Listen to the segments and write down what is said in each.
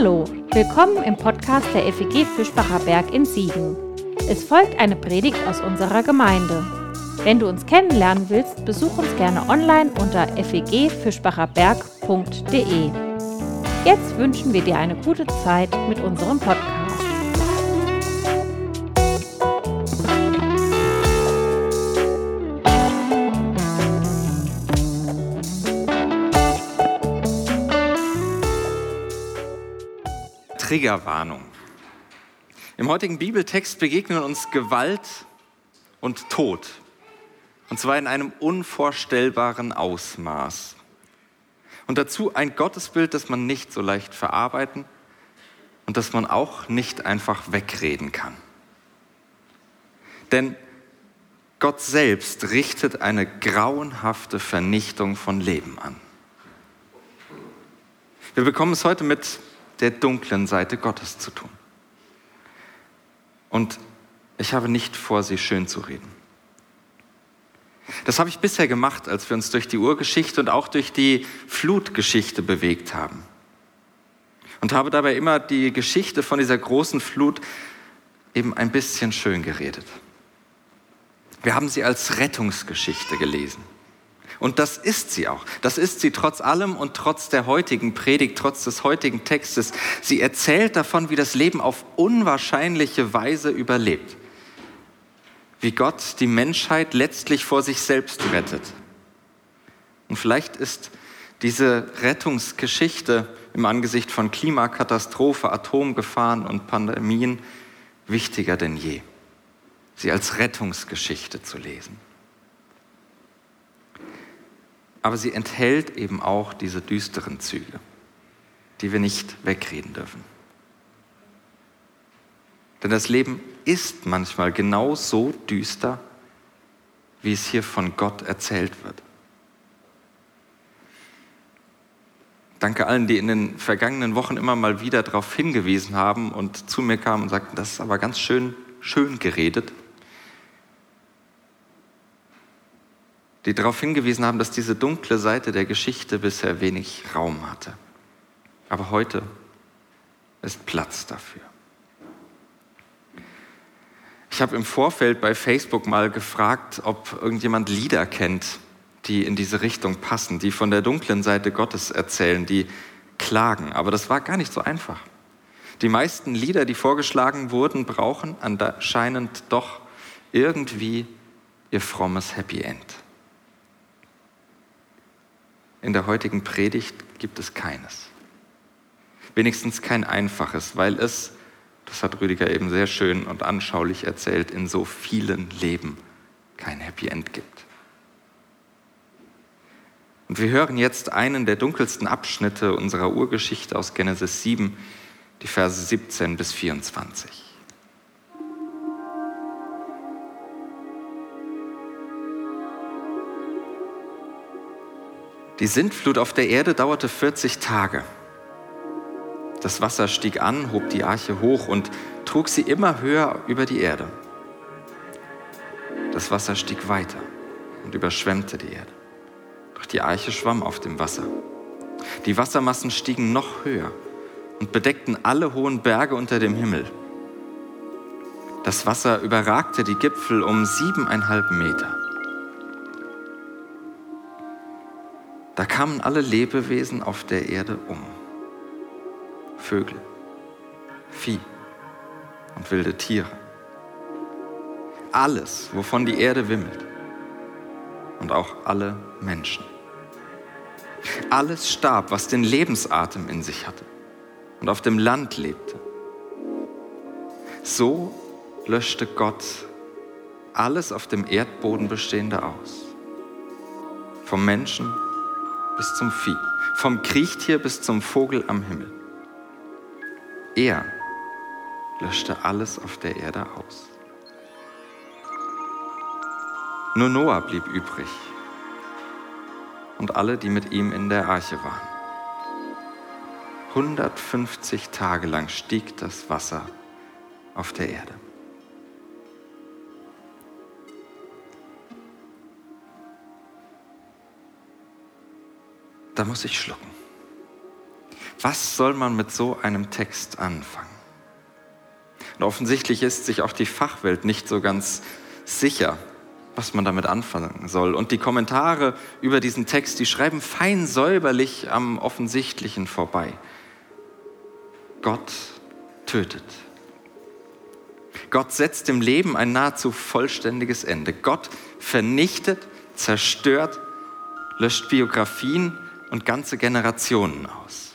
Hallo, willkommen im Podcast der FEG Fischbacher Berg in Siegen. Es folgt eine Predigt aus unserer Gemeinde. Wenn du uns kennenlernen willst, besuch uns gerne online unter fegfischbacherberg.de. Jetzt wünschen wir dir eine gute Zeit mit unserem Podcast. Triggerwarnung. Im heutigen Bibeltext begegnen uns Gewalt und Tod. Und zwar in einem unvorstellbaren Ausmaß. Und dazu ein Gottesbild, das man nicht so leicht verarbeiten und das man auch nicht einfach wegreden kann. Denn Gott selbst richtet eine grauenhafte Vernichtung von Leben an. Wir bekommen es heute mit der dunklen Seite Gottes zu tun. Und ich habe nicht vor, sie schön zu reden. Das habe ich bisher gemacht, als wir uns durch die Urgeschichte und auch durch die Flutgeschichte bewegt haben. Und habe dabei immer die Geschichte von dieser großen Flut eben ein bisschen schön geredet. Wir haben sie als Rettungsgeschichte gelesen. Und das ist sie auch. Das ist sie trotz allem und trotz der heutigen Predigt, trotz des heutigen Textes. Sie erzählt davon, wie das Leben auf unwahrscheinliche Weise überlebt. Wie Gott die Menschheit letztlich vor sich selbst rettet. Und vielleicht ist diese Rettungsgeschichte im Angesicht von Klimakatastrophe, Atomgefahren und Pandemien wichtiger denn je, sie als Rettungsgeschichte zu lesen aber sie enthält eben auch diese düsteren Züge, die wir nicht wegreden dürfen. Denn das Leben ist manchmal genau so düster, wie es hier von Gott erzählt wird. Danke allen, die in den vergangenen Wochen immer mal wieder darauf hingewiesen haben und zu mir kamen und sagten, das ist aber ganz schön, schön geredet. Die darauf hingewiesen haben, dass diese dunkle Seite der Geschichte bisher wenig Raum hatte. Aber heute ist Platz dafür. Ich habe im Vorfeld bei Facebook mal gefragt, ob irgendjemand Lieder kennt, die in diese Richtung passen, die von der dunklen Seite Gottes erzählen, die klagen. Aber das war gar nicht so einfach. Die meisten Lieder, die vorgeschlagen wurden, brauchen anscheinend doch irgendwie ihr frommes Happy End. In der heutigen Predigt gibt es keines. Wenigstens kein einfaches, weil es, das hat Rüdiger eben sehr schön und anschaulich erzählt, in so vielen Leben kein Happy End gibt. Und wir hören jetzt einen der dunkelsten Abschnitte unserer Urgeschichte aus Genesis 7, die Verse 17 bis 24. Die Sintflut auf der Erde dauerte 40 Tage. Das Wasser stieg an, hob die Arche hoch und trug sie immer höher über die Erde. Das Wasser stieg weiter und überschwemmte die Erde. Doch die Arche schwamm auf dem Wasser. Die Wassermassen stiegen noch höher und bedeckten alle hohen Berge unter dem Himmel. Das Wasser überragte die Gipfel um siebeneinhalb Meter. Da kamen alle Lebewesen auf der Erde um. Vögel, Vieh und wilde Tiere. Alles, wovon die Erde wimmelt. Und auch alle Menschen. Alles starb, was den Lebensatem in sich hatte und auf dem Land lebte. So löschte Gott alles auf dem Erdboden Bestehende aus. Vom Menschen bis zum Vieh, vom Kriechtier bis zum Vogel am Himmel. Er löschte alles auf der Erde aus. Nur Noah blieb übrig und alle, die mit ihm in der Arche waren. 150 Tage lang stieg das Wasser auf der Erde. Da muss ich schlucken. Was soll man mit so einem Text anfangen? Und offensichtlich ist sich auch die Fachwelt nicht so ganz sicher, was man damit anfangen soll. Und die Kommentare über diesen Text, die schreiben fein säuberlich am Offensichtlichen vorbei. Gott tötet. Gott setzt dem Leben ein nahezu vollständiges Ende. Gott vernichtet, zerstört, löscht Biografien und ganze Generationen aus.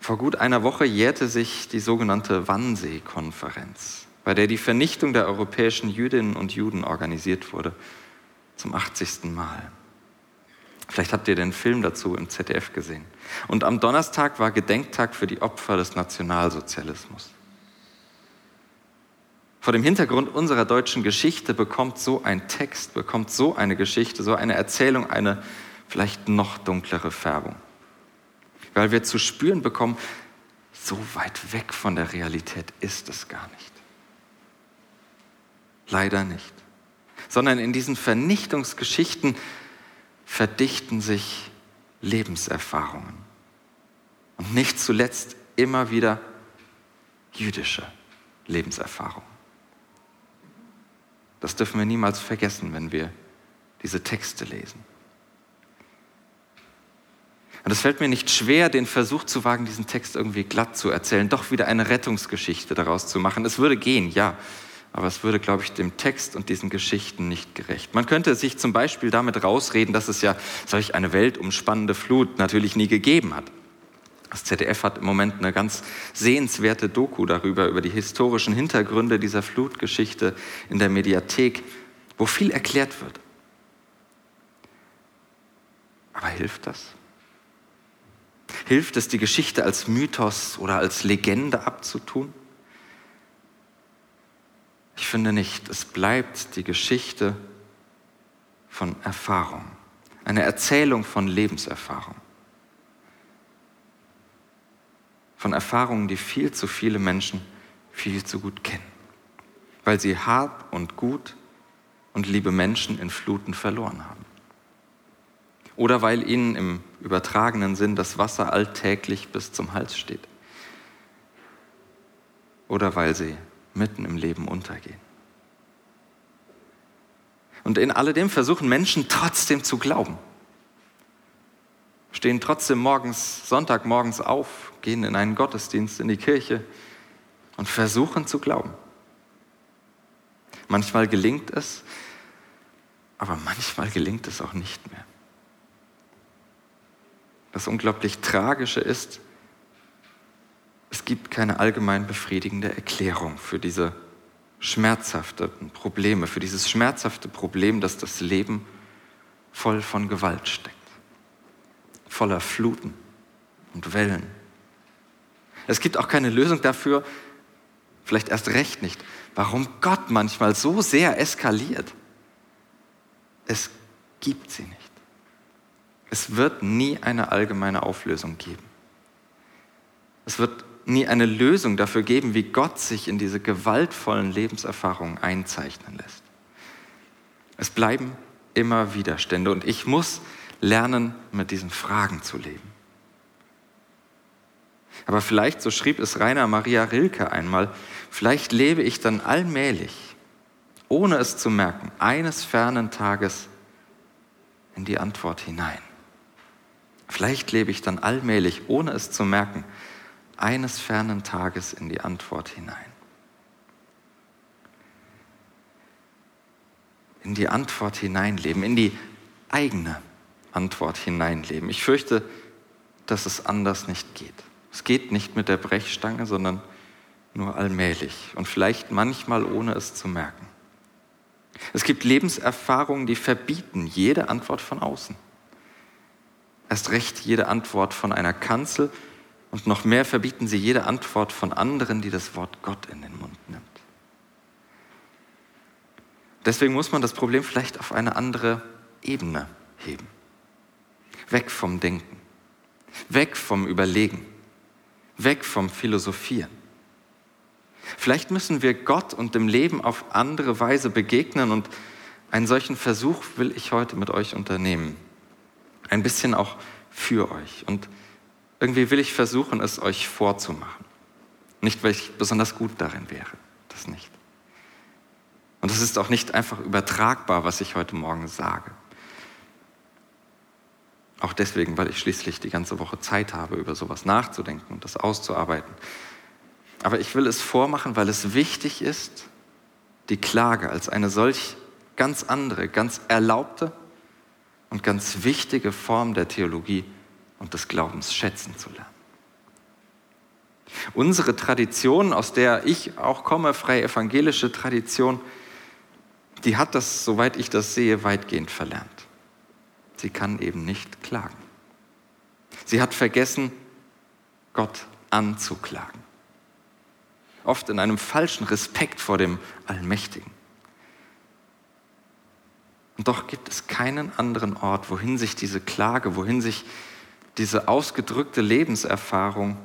Vor gut einer Woche jährte sich die sogenannte Wannsee-Konferenz, bei der die Vernichtung der europäischen Jüdinnen und Juden organisiert wurde, zum 80. Mal. Vielleicht habt ihr den Film dazu im ZDF gesehen. Und am Donnerstag war Gedenktag für die Opfer des Nationalsozialismus. Vor dem Hintergrund unserer deutschen Geschichte bekommt so ein Text, bekommt so eine Geschichte, so eine Erzählung eine vielleicht noch dunklere Färbung weil wir zu spüren bekommen, so weit weg von der Realität ist es gar nicht. Leider nicht. Sondern in diesen Vernichtungsgeschichten verdichten sich Lebenserfahrungen. Und nicht zuletzt immer wieder jüdische Lebenserfahrungen. Das dürfen wir niemals vergessen, wenn wir diese Texte lesen. Und es fällt mir nicht schwer, den Versuch zu wagen, diesen Text irgendwie glatt zu erzählen, doch wieder eine Rettungsgeschichte daraus zu machen. Es würde gehen, ja, aber es würde, glaube ich, dem Text und diesen Geschichten nicht gerecht. Man könnte sich zum Beispiel damit rausreden, dass es ja solch eine weltumspannende Flut natürlich nie gegeben hat. Das ZDF hat im Moment eine ganz sehenswerte Doku darüber, über die historischen Hintergründe dieser Flutgeschichte in der Mediathek, wo viel erklärt wird. Aber hilft das? Hilft es, die Geschichte als Mythos oder als Legende abzutun? Ich finde nicht. Es bleibt die Geschichte von Erfahrung, eine Erzählung von Lebenserfahrung. Von Erfahrungen, die viel zu viele Menschen viel zu gut kennen, weil sie Hab und Gut und liebe Menschen in Fluten verloren haben oder weil ihnen im übertragenen Sinn das Wasser alltäglich bis zum Hals steht oder weil sie mitten im Leben untergehen. Und in alledem versuchen Menschen trotzdem zu glauben. Stehen trotzdem morgens, Sonntagmorgens auf, gehen in einen Gottesdienst, in die Kirche und versuchen zu glauben. Manchmal gelingt es, aber manchmal gelingt es auch nicht mehr. Das unglaublich Tragische ist, es gibt keine allgemein befriedigende Erklärung für diese schmerzhaften Probleme, für dieses schmerzhafte Problem, dass das Leben voll von Gewalt steckt, voller Fluten und Wellen. Es gibt auch keine Lösung dafür, vielleicht erst recht nicht, warum Gott manchmal so sehr eskaliert. Es gibt sie nicht. Es wird nie eine allgemeine Auflösung geben. Es wird nie eine Lösung dafür geben, wie Gott sich in diese gewaltvollen Lebenserfahrungen einzeichnen lässt. Es bleiben immer Widerstände und ich muss lernen, mit diesen Fragen zu leben. Aber vielleicht, so schrieb es Rainer Maria Rilke einmal, vielleicht lebe ich dann allmählich, ohne es zu merken, eines fernen Tages in die Antwort hinein. Vielleicht lebe ich dann allmählich, ohne es zu merken, eines fernen Tages in die Antwort hinein. In die Antwort hineinleben, in die eigene Antwort hineinleben. Ich fürchte, dass es anders nicht geht. Es geht nicht mit der Brechstange, sondern nur allmählich und vielleicht manchmal ohne es zu merken. Es gibt Lebenserfahrungen, die verbieten jede Antwort von außen erst recht jede Antwort von einer Kanzel und noch mehr verbieten sie jede Antwort von anderen, die das Wort Gott in den Mund nimmt. Deswegen muss man das Problem vielleicht auf eine andere Ebene heben. Weg vom Denken, weg vom Überlegen, weg vom Philosophieren. Vielleicht müssen wir Gott und dem Leben auf andere Weise begegnen und einen solchen Versuch will ich heute mit euch unternehmen ein bisschen auch für euch. Und irgendwie will ich versuchen, es euch vorzumachen. Nicht, weil ich besonders gut darin wäre. Das nicht. Und es ist auch nicht einfach übertragbar, was ich heute Morgen sage. Auch deswegen, weil ich schließlich die ganze Woche Zeit habe, über sowas nachzudenken und das auszuarbeiten. Aber ich will es vormachen, weil es wichtig ist, die Klage als eine solch ganz andere, ganz erlaubte und ganz wichtige Form der Theologie und des Glaubens schätzen zu lernen. Unsere Tradition, aus der ich auch komme, freie evangelische Tradition, die hat das, soweit ich das sehe, weitgehend verlernt. Sie kann eben nicht klagen. Sie hat vergessen, Gott anzuklagen. Oft in einem falschen Respekt vor dem Allmächtigen. Und doch gibt es keinen anderen Ort, wohin sich diese Klage, wohin sich diese ausgedrückte Lebenserfahrung,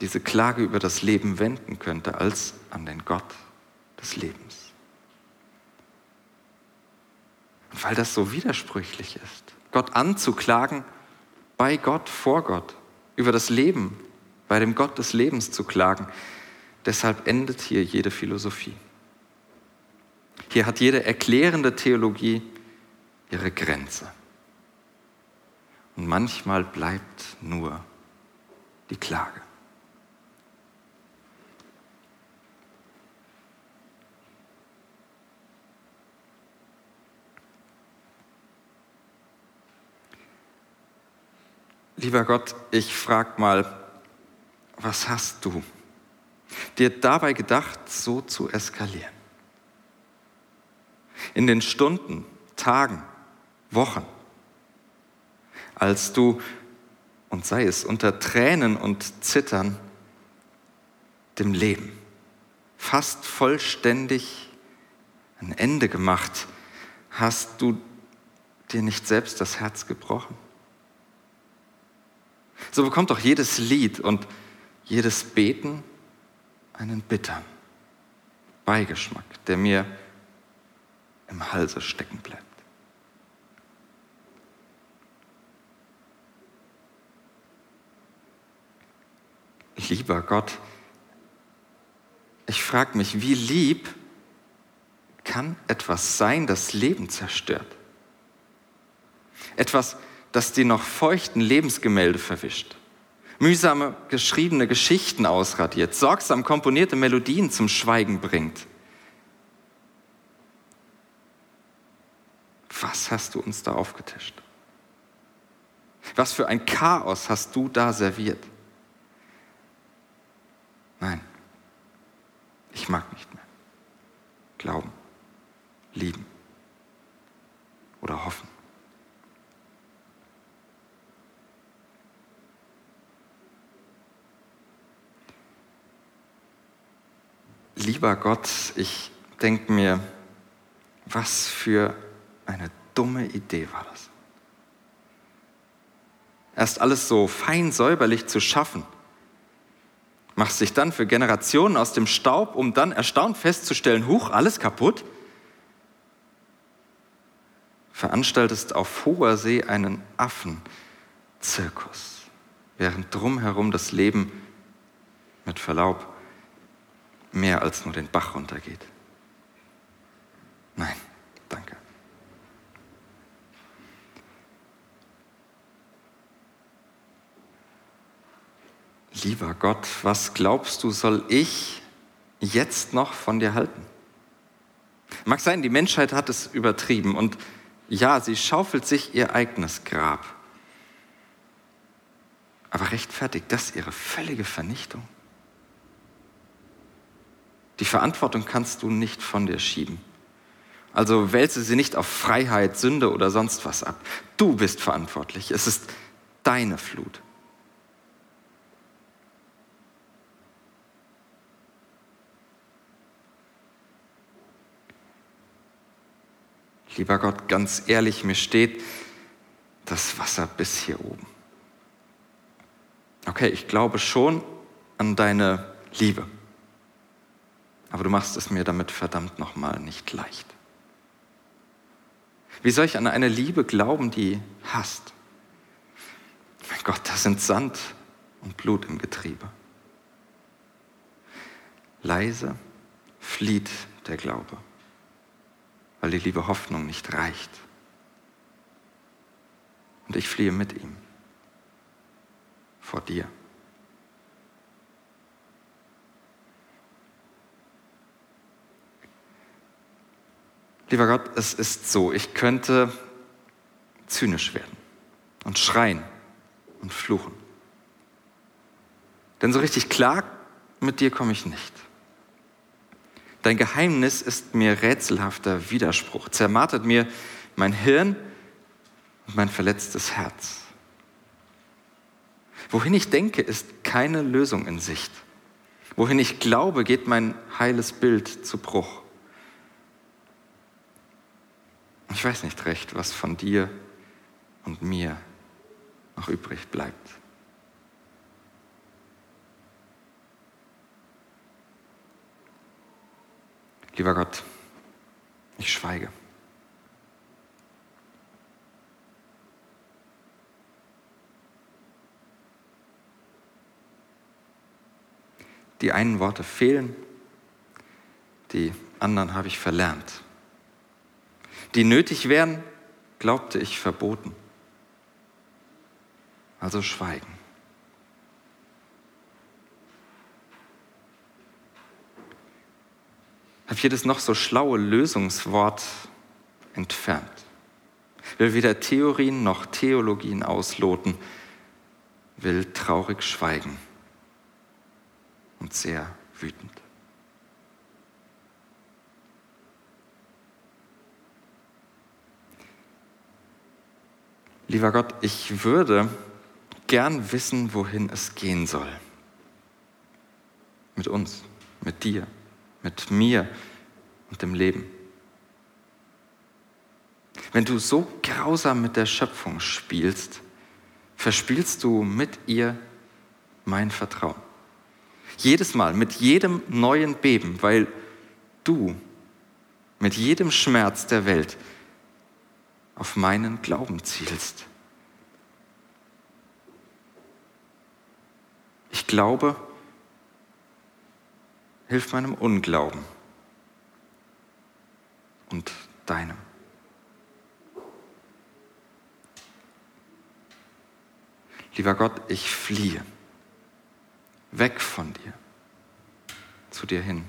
diese Klage über das Leben wenden könnte, als an den Gott des Lebens. Und weil das so widersprüchlich ist, Gott anzuklagen, bei Gott, vor Gott, über das Leben, bei dem Gott des Lebens zu klagen, deshalb endet hier jede Philosophie. Hier hat jede erklärende Theologie ihre Grenze. Und manchmal bleibt nur die Klage. Lieber Gott, ich frage mal, was hast du dir dabei gedacht, so zu eskalieren? In den Stunden, Tagen, Wochen, als du, und sei es unter Tränen und Zittern, dem Leben fast vollständig ein Ende gemacht, hast du dir nicht selbst das Herz gebrochen? So bekommt auch jedes Lied und jedes Beten einen bittern Beigeschmack, der mir im Halse stecken bleibt. Lieber Gott, ich frage mich, wie lieb kann etwas sein, das Leben zerstört? Etwas, das die noch feuchten Lebensgemälde verwischt, mühsame geschriebene Geschichten ausradiert, sorgsam komponierte Melodien zum Schweigen bringt. Was hast du uns da aufgetischt? Was für ein Chaos hast du da serviert? Nein, ich mag nicht mehr. Glauben, lieben oder hoffen. Lieber Gott, ich denke mir, was für eine dumme Idee war das. Erst alles so fein säuberlich zu schaffen, machst dich dann für Generationen aus dem Staub, um dann erstaunt festzustellen, huch, alles kaputt? Veranstaltest auf hoher See einen Affenzirkus, während drumherum das Leben mit Verlaub mehr als nur den Bach runtergeht. Nein, danke. Lieber Gott, was glaubst du, soll ich jetzt noch von dir halten? Mag sein, die Menschheit hat es übertrieben und ja, sie schaufelt sich ihr eigenes Grab. Aber rechtfertigt das ihre völlige Vernichtung? Die Verantwortung kannst du nicht von dir schieben. Also wälze sie nicht auf Freiheit, Sünde oder sonst was ab. Du bist verantwortlich. Es ist deine Flut. Lieber Gott, ganz ehrlich, mir steht das Wasser bis hier oben. Okay, ich glaube schon an deine Liebe. Aber du machst es mir damit verdammt nochmal nicht leicht. Wie soll ich an eine Liebe glauben, die hasst, Gott, da sind Sand und Blut im Getriebe. Leise flieht der Glaube, weil die liebe Hoffnung nicht reicht. Und ich fliehe mit ihm vor dir. Lieber Gott, es ist so, ich könnte zynisch werden und schreien und fluchen. Denn so richtig klar mit dir komme ich nicht. Dein Geheimnis ist mir rätselhafter Widerspruch, zermartert mir mein Hirn und mein verletztes Herz. Wohin ich denke, ist keine Lösung in Sicht. Wohin ich glaube, geht mein heiles Bild zu Bruch. Ich weiß nicht recht, was von dir und mir noch übrig bleibt. Lieber Gott, ich schweige. Die einen Worte fehlen, die anderen habe ich verlernt. Die nötig wären, glaubte ich verboten. Also schweigen. Habe jedes noch so schlaue Lösungswort entfernt. Will weder Theorien noch Theologien ausloten, will traurig schweigen und sehr wütend. Lieber Gott, ich würde gern wissen, wohin es gehen soll. Mit uns, mit dir, mit mir und dem Leben. Wenn du so grausam mit der Schöpfung spielst, verspielst du mit ihr mein Vertrauen. Jedes Mal, mit jedem neuen Beben, weil du mit jedem Schmerz der Welt auf meinen Glauben zielst. Ich glaube, hilf meinem Unglauben und deinem. Lieber Gott, ich fliehe weg von dir, zu dir hin.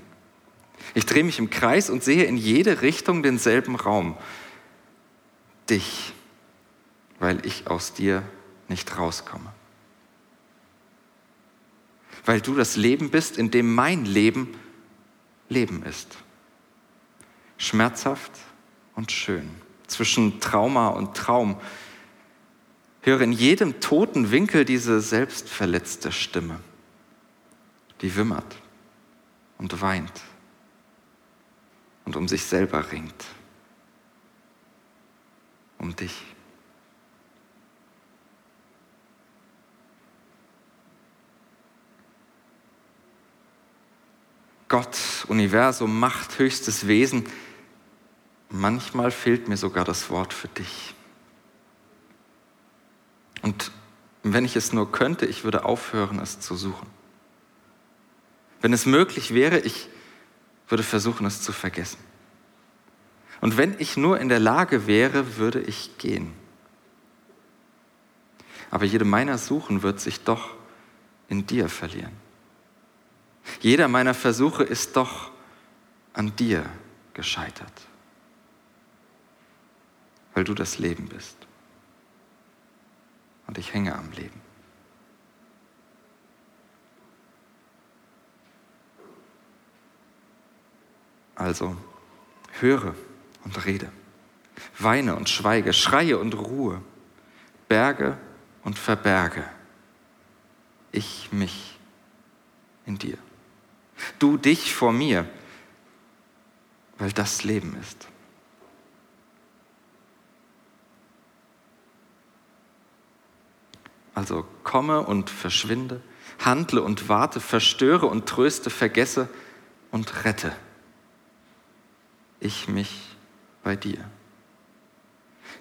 Ich drehe mich im Kreis und sehe in jede Richtung denselben Raum dich, weil ich aus dir nicht rauskomme. Weil du das Leben bist, in dem mein Leben Leben ist. Schmerzhaft und schön, zwischen Trauma und Traum. Höre in jedem toten Winkel diese selbstverletzte Stimme, die wimmert und weint und um sich selber ringt um dich. Gott, Universum, Macht, höchstes Wesen, manchmal fehlt mir sogar das Wort für dich. Und wenn ich es nur könnte, ich würde aufhören, es zu suchen. Wenn es möglich wäre, ich würde versuchen, es zu vergessen. Und wenn ich nur in der Lage wäre, würde ich gehen. Aber jede meiner Suchen wird sich doch in dir verlieren. Jeder meiner Versuche ist doch an dir gescheitert, weil du das Leben bist. Und ich hänge am Leben. Also höre und rede. Weine und schweige, schreie und ruhe, berge und verberge. Ich mich in dir. Du dich vor mir, weil das Leben ist. Also komme und verschwinde, handle und warte, verstöre und tröste, vergesse und rette. Ich mich bei dir.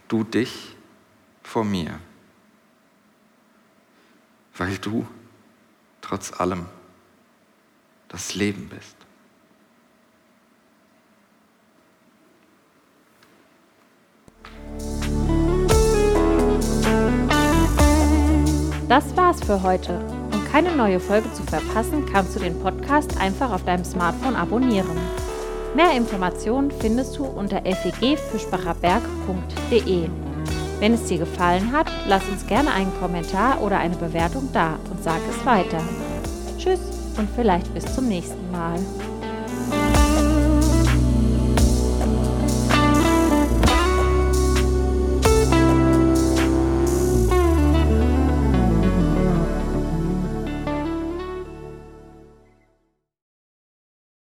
Du dich vor mir. weil du trotz allem das Leben bist. Das war's für heute. Um keine neue Folge zu verpassen, kannst du den Podcast einfach auf deinem Smartphone abonnieren. Mehr Informationen findest du unter fegfischbacherberg.de. Wenn es dir gefallen hat, lass uns gerne einen Kommentar oder eine Bewertung da und sag es weiter. Tschüss und vielleicht bis zum nächsten Mal.